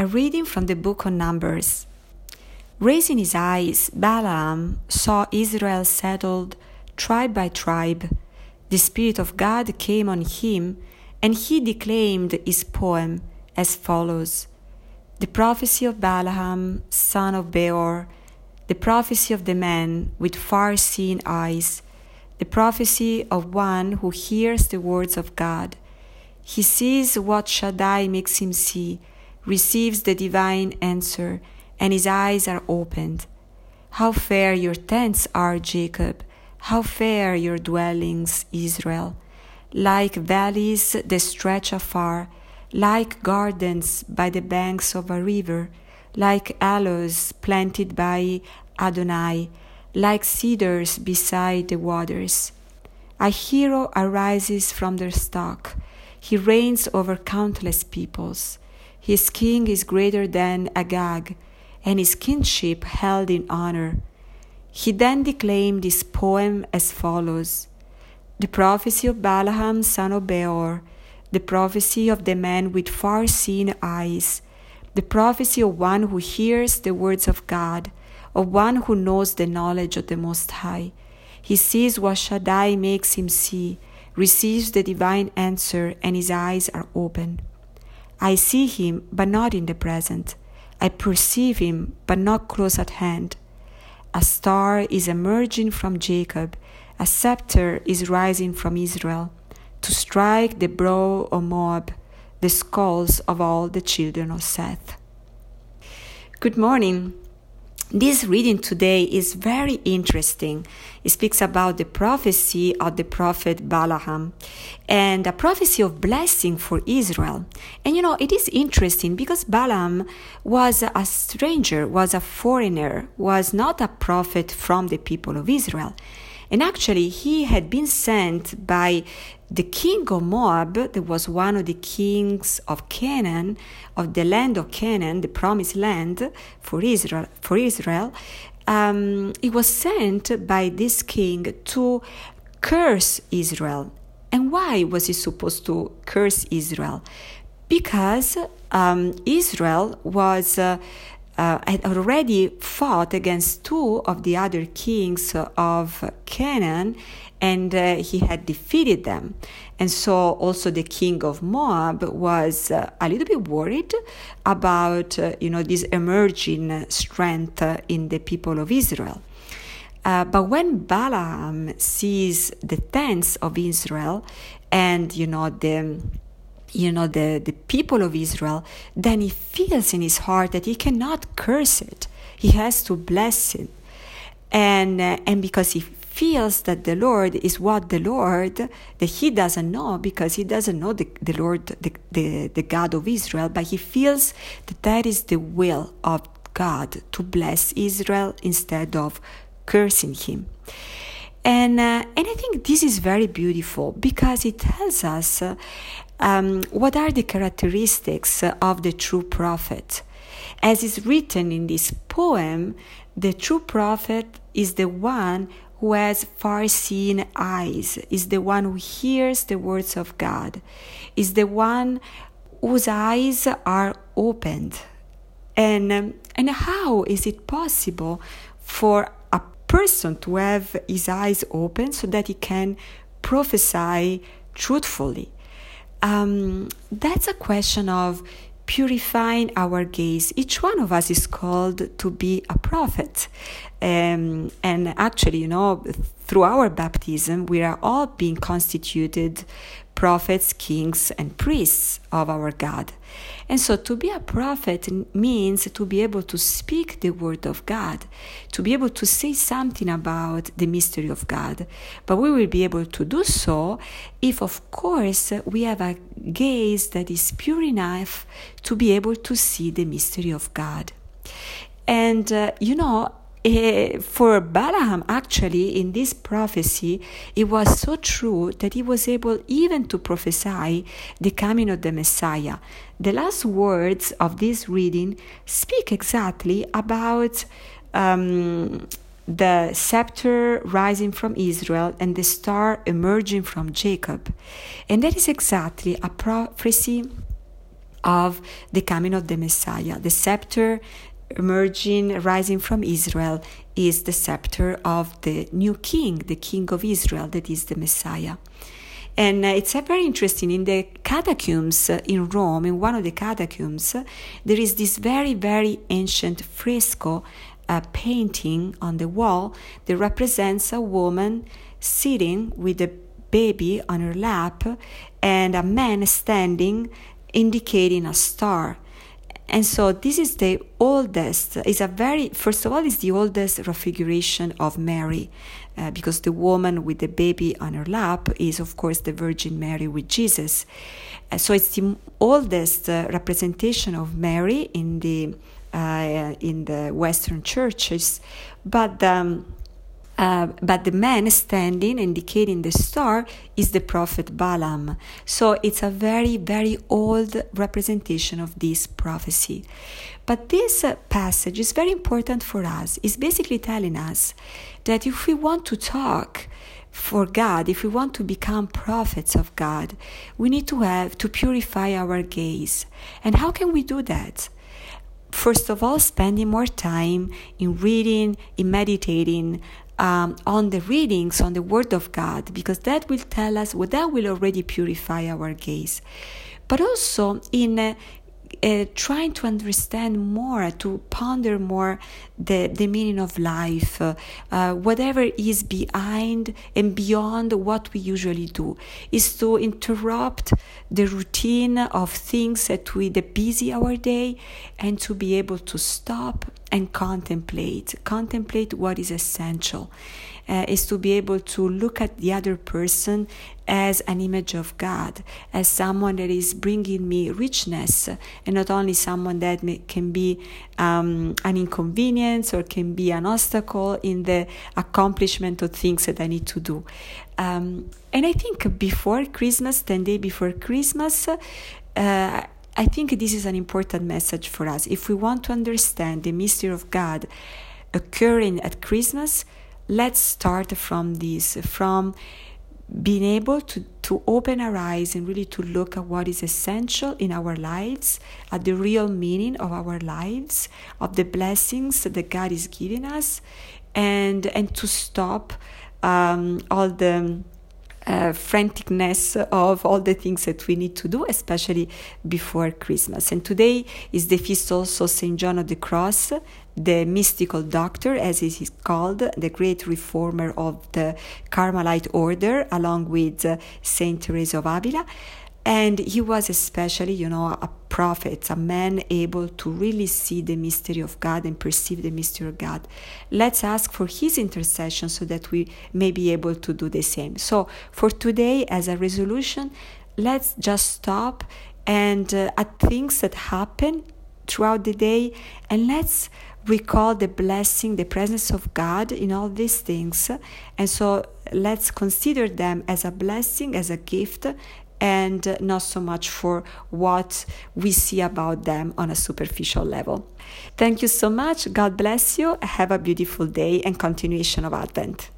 A reading from the book of Numbers. Raising his eyes, Balaam saw Israel settled tribe by tribe. The Spirit of God came on him, and he declaimed his poem as follows The prophecy of Balaam, son of Beor, the prophecy of the man with far seeing eyes, the prophecy of one who hears the words of God. He sees what Shaddai makes him see receives the divine answer, and his eyes are opened. How fair your tents are, Jacob! How fair your dwellings, Israel! Like valleys that stretch afar, like gardens by the banks of a river, like aloes planted by Adonai, like cedars beside the waters. A hero arises from their stock. He reigns over countless peoples. His king is greater than Agag, and his kingship held in honor. He then declaimed this poem as follows The prophecy of Balaam, son of Beor, the prophecy of the man with far seeing eyes, the prophecy of one who hears the words of God, of one who knows the knowledge of the Most High. He sees what Shaddai makes him see, receives the divine answer, and his eyes are open. I see him, but not in the present. I perceive him, but not close at hand. A star is emerging from Jacob, a scepter is rising from Israel, to strike the brow of Moab, the skulls of all the children of Seth. Good morning. This reading today is very interesting. It speaks about the prophecy of the prophet Balaam and a prophecy of blessing for Israel. And you know, it is interesting because Balaam was a stranger, was a foreigner, was not a prophet from the people of Israel. And actually, he had been sent by the king of Moab, that was one of the kings of Canaan, of the land of Canaan, the promised land for Israel. For Israel, um, he was sent by this king to curse Israel. And why was he supposed to curse Israel? Because um, Israel was. Uh, uh, had already fought against two of the other kings of Canaan and uh, he had defeated them. And so also the king of Moab was uh, a little bit worried about, uh, you know, this emerging strength in the people of Israel. Uh, but when Balaam sees the tents of Israel and, you know, the you know the, the people of Israel, then he feels in his heart that he cannot curse it. He has to bless it. And uh, and because he feels that the Lord is what the Lord, that he doesn't know because he doesn't know the, the Lord, the, the, the God of Israel, but he feels that that is the will of God to bless Israel instead of cursing him. And, uh, and I think this is very beautiful because it tells us uh, um, what are the characteristics of the true prophet. As is written in this poem, the true prophet is the one who has far seeing eyes, is the one who hears the words of God, is the one whose eyes are opened. And, um, and how is it possible for a person to have his eyes open so that he can prophesy truthfully? Um, that's a question of purifying our gaze. Each one of us is called to be a prophet. Um, and actually, you know, through our baptism, we are all being constituted prophets, kings, and priests of our God. And so to be a prophet means to be able to speak the word of God, to be able to say something about the mystery of God. But we will be able to do so if, of course, we have a gaze that is pure enough to be able to see the mystery of God. And, uh, you know, uh, for Balaam, actually, in this prophecy, it was so true that he was able even to prophesy the coming of the Messiah. The last words of this reading speak exactly about um, the scepter rising from Israel and the star emerging from Jacob. And that is exactly a prophecy of the coming of the Messiah. The scepter emerging, rising from Israel, is the scepter of the new king, the king of Israel, that is the Messiah. And uh, it's uh, very interesting. In the catacombs uh, in Rome, in one of the catacombs, there is this very, very ancient fresco uh, painting on the wall that represents a woman sitting with a baby on her lap and a man standing indicating a star. And so this is the oldest, is a very, first of all, is the oldest refiguration of Mary, uh, because the woman with the baby on her lap is, of course, the Virgin Mary with Jesus. Uh, so it's the oldest uh, representation of Mary in the uh, in the Western churches, but. Um, uh, but the man standing indicating the star is the prophet Balaam. So it's a very, very old representation of this prophecy. But this uh, passage is very important for us. It's basically telling us that if we want to talk, for God, if we want to become prophets of God, we need to have to purify our gaze. And how can we do that? First of all, spending more time in reading, in meditating, um, on the readings, on the Word of God, because that will tell us, well, that will already purify our gaze. But also in uh, uh, trying to understand more, to ponder more the, the meaning of life, uh, whatever is behind and beyond what we usually do, is to interrupt the routine of things that we, busy our day, and to be able to stop and contemplate, contemplate what is essential uh, is to be able to look at the other person as an image of God, as someone that is bringing me richness, and not only someone that may, can be um, an inconvenience or can be an obstacle in the accomplishment of things that I need to do. Um, and I think before Christmas, 10 days before Christmas, uh, I think this is an important message for us. If we want to understand the mystery of God occurring at Christmas, let's start from this, from being able to, to open our eyes and really to look at what is essential in our lives, at the real meaning of our lives, of the blessings that God is giving us, and and to stop um, all the uh, franticness of all the things that we need to do, especially before Christmas. And today is the feast also Saint John of the Cross, the mystical doctor, as it is called, the great reformer of the Carmelite order, along with uh, Saint Teresa of Avila. And he was especially, you know, a prophet, a man able to really see the mystery of God and perceive the mystery of God. Let's ask for his intercession so that we may be able to do the same. So, for today, as a resolution, let's just stop and uh, at things that happen throughout the day and let's recall the blessing, the presence of God in all these things. And so let's consider them as a blessing, as a gift, and not so much for what we see about them on a superficial level. Thank you so much. God bless you. Have a beautiful day and continuation of Advent.